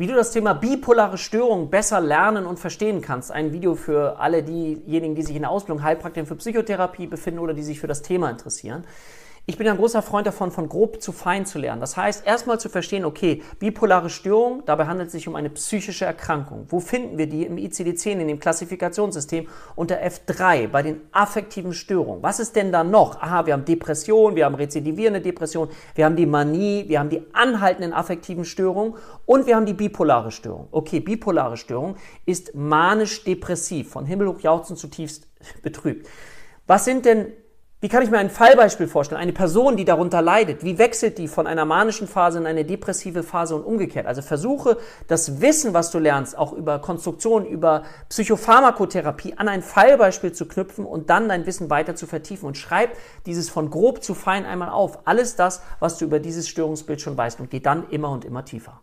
wie du das Thema bipolare Störung besser lernen und verstehen kannst. Ein Video für alle diejenigen, die sich in der Ausbildung Heilpraktiker für Psychotherapie befinden oder die sich für das Thema interessieren. Ich bin ein großer Freund davon, von grob zu fein zu lernen. Das heißt, erstmal zu verstehen, okay, bipolare Störung, dabei handelt es sich um eine psychische Erkrankung. Wo finden wir die? Im ICD-10, in dem Klassifikationssystem unter F3, bei den affektiven Störungen. Was ist denn da noch? Aha, wir haben Depression, wir haben rezidivierende Depression, wir haben die Manie, wir haben die anhaltenden affektiven Störungen und wir haben die bipolare Störung. Okay, bipolare Störung ist manisch-depressiv, von Himmel hoch jauchzen zutiefst betrübt. Was sind denn wie kann ich mir ein Fallbeispiel vorstellen? Eine Person, die darunter leidet, wie wechselt die von einer manischen Phase in eine depressive Phase und umgekehrt? Also versuche das Wissen, was du lernst, auch über Konstruktion, über Psychopharmakotherapie an ein Fallbeispiel zu knüpfen und dann dein Wissen weiter zu vertiefen und schreib dieses von grob zu fein einmal auf. Alles das, was du über dieses Störungsbild schon weißt und geh dann immer und immer tiefer.